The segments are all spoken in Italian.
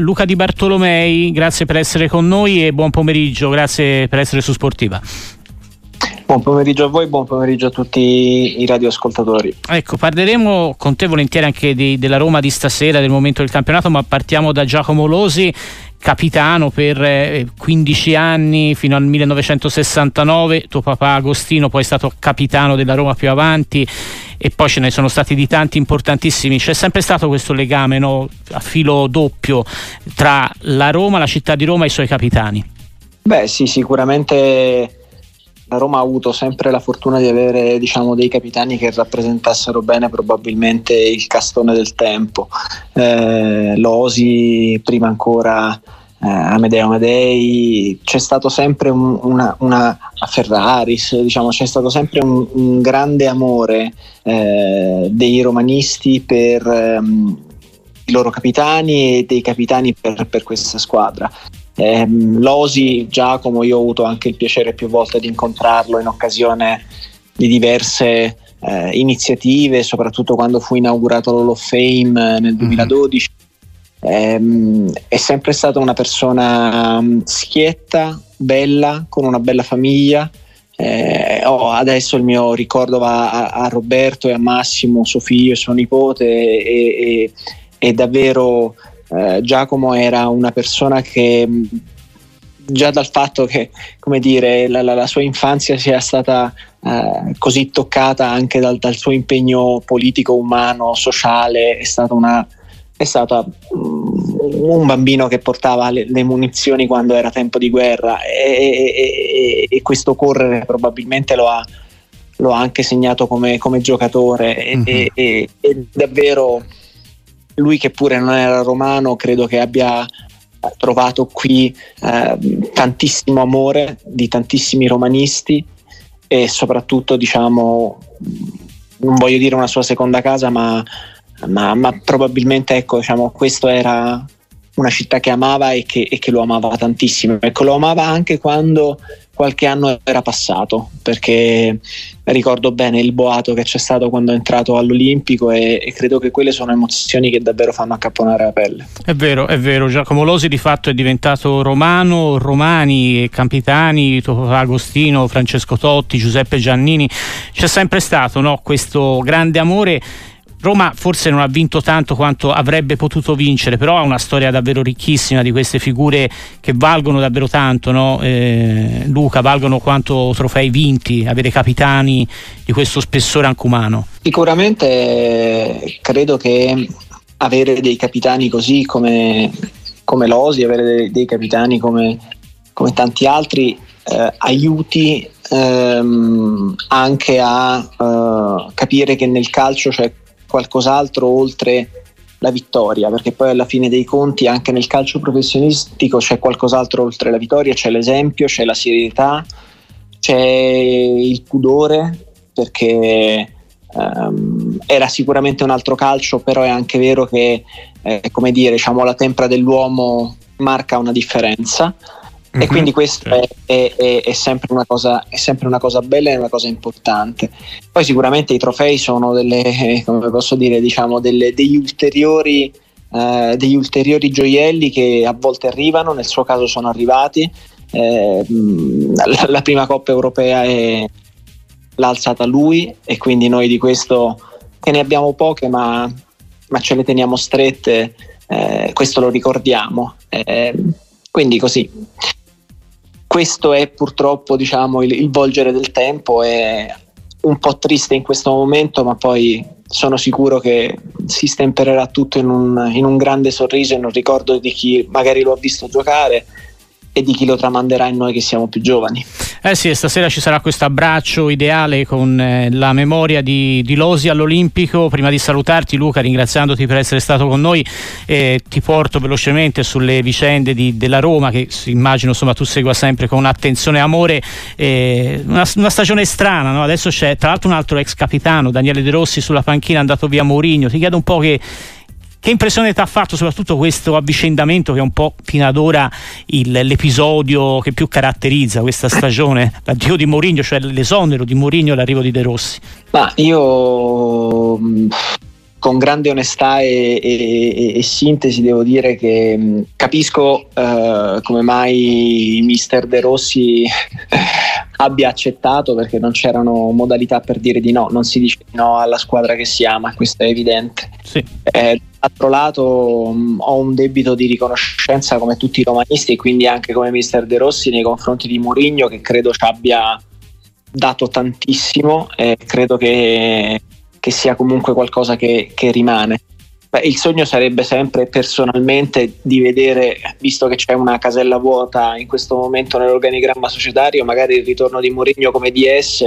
Luca Di Bartolomei, grazie per essere con noi e buon pomeriggio, grazie per essere su Sportiva. Buon pomeriggio a voi, buon pomeriggio a tutti i radioascoltatori. Ecco, parleremo con te volentieri anche di, della Roma di stasera, del momento del campionato, ma partiamo da Giacomo Losi, capitano per 15 eh, anni fino al 1969, tuo papà Agostino poi è stato capitano della Roma più avanti e poi ce ne sono stati di tanti importantissimi. C'è sempre stato questo legame no, a filo doppio tra la Roma, la città di Roma e i suoi capitani. Beh sì, sicuramente la Roma ha avuto sempre la fortuna di avere diciamo, dei capitani che rappresentassero bene probabilmente il castone del tempo. Eh, Losi, prima ancora eh, Amedeo Amedei, c'è stato sempre un, una, una, a Ferraris, diciamo, c'è stato sempre un, un grande amore eh, dei romanisti per ehm, i loro capitani e dei capitani per, per questa squadra. Eh, Losi, Giacomo, io ho avuto anche il piacere più volte di incontrarlo in occasione di diverse eh, iniziative, soprattutto quando fu inaugurato l'Hall of Fame nel 2012. Mm-hmm. Eh, è sempre stata una persona mm, schietta, bella, con una bella famiglia. Eh, oh, adesso il mio ricordo va a, a, Roberto e a Massimo, suo figlio e suo nipote, e, e, e davvero eh, Giacomo era una persona che già dal fatto che dire, la, la, la sua infanzia sia stata eh, così toccata anche dal, dal, suo impegno politico, umano, sociale, è stata una, è stata un bambino che portava le, le, munizioni quando era tempo di guerra e, e, e questo correre probabilmente lo ha, lo ha anche segnato come, come giocatore mm-hmm. e, e, davvero lui che pure non era romano credo che abbia trovato qui eh, tantissimo amore di tantissimi romanisti e soprattutto diciamo non voglio dire una sua seconda casa ma, ma, ma probabilmente ecco diciamo questo era una città che amava e che, e che lo amava tantissimo. Ecco lo amava anche quando qualche anno era passato perché ricordo bene il boato che c'è stato quando è entrato all'Olimpico e, e, credo che quelle sono emozioni che davvero fanno accapponare la pelle. È vero, è vero, Giacomo Losi di fatto è diventato romano, romani, capitani, Agostino, Francesco Totti, Giuseppe Giannini, c'è sempre stato no, questo grande amore Roma forse non ha vinto tanto quanto avrebbe potuto vincere, però ha una storia davvero ricchissima di queste figure che valgono davvero tanto, no? eh, Luca, valgono quanto trofei vinti, avere capitani di questo spessore anche umano. Sicuramente credo che avere dei capitani così come, come Losi, avere dei, dei capitani come, come, tanti altri eh, aiuti ehm, anche a uh, capire che nel calcio c'è qualcos'altro oltre la vittoria, perché poi alla fine dei conti anche nel calcio professionistico c'è qualcos'altro oltre la vittoria, c'è l'esempio, c'è la serietà, c'è il pudore, perché um, era sicuramente un altro calcio, però è anche vero che eh, come dire, diciamo, la tempra dell'uomo marca una differenza Mm-hmm. E quindi questo è, è, è, è, sempre cosa, è, sempre una cosa, bella e una cosa importante. Poi sicuramente i trofei sono delle, come posso dire, diciamo, delle, degli, ulteriori, eh, degli ulteriori gioielli che a volte arrivano, nel suo caso sono arrivati. Eh, la, la, prima Coppa Europea l'ha alzata lui e quindi noi di questo, che ne abbiamo poche ma, ma ce le teniamo strette, eh, questo lo ricordiamo. Eh, quindi così questo è purtroppo diciamo, il, il volgere del tempo, è un po' triste in questo momento, ma poi sono sicuro che si stempererà tutto in un, in un grande sorriso, in un ricordo di chi magari lo ha visto giocare e di chi lo tramanderà in noi che siamo più giovani. Eh sì, stasera ci sarà questo abbraccio ideale con eh, la memoria di, di, Losi all'Olimpico. Prima di salutarti Luca, ringraziandoti per essere stato con noi, eh, ti porto velocemente sulle vicende di, della Roma che immagino insomma, tu segua sempre con attenzione e amore. Eh, una, una, stagione strana, no? adesso c'è tra l'altro un altro ex capitano, Daniele De Rossi sulla panchina, è andato via Mourinho. Ti chiedo un po' che che impressione ti ha fatto soprattutto questo avvicendamento che è un po' fino ad ora il, l'episodio che più caratterizza questa stagione, l'addio di Mourinho, cioè l'esonero di Mourinho e l'arrivo di De Rossi? Ma io con grande onestà e, e, e, sintesi devo dire che mh, capisco uh, come mai mister De Rossi abbia accettato perché non c'erano modalità per dire di no, non si dice di no alla squadra che si ama, questo è evidente. Sì. Eh, dall'altro lato mh, ho un debito di riconoscenza come tutti i romanisti e quindi anche come mister De Rossi nei confronti di Mourinho che credo ci abbia dato tantissimo e credo che che sia comunque qualcosa che, che rimane. Beh, il sogno sarebbe sempre personalmente di vedere, visto che c'è una casella vuota in questo momento nell'organigramma societario, magari il ritorno di Mourinho come DS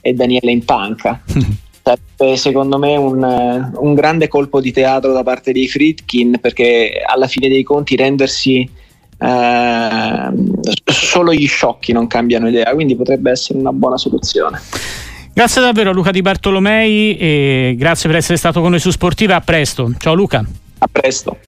e Daniele in panca. Sarebbe secondo me un, un, grande colpo di teatro da parte dei Fritkin perché alla fine dei conti rendersi eh, solo gli sciocchi non cambiano idea, quindi potrebbe essere una buona soluzione. Grazie davvero Luca Di Bartolomei e grazie per essere stato con noi su Sportiva. A presto. Ciao Luca. A presto.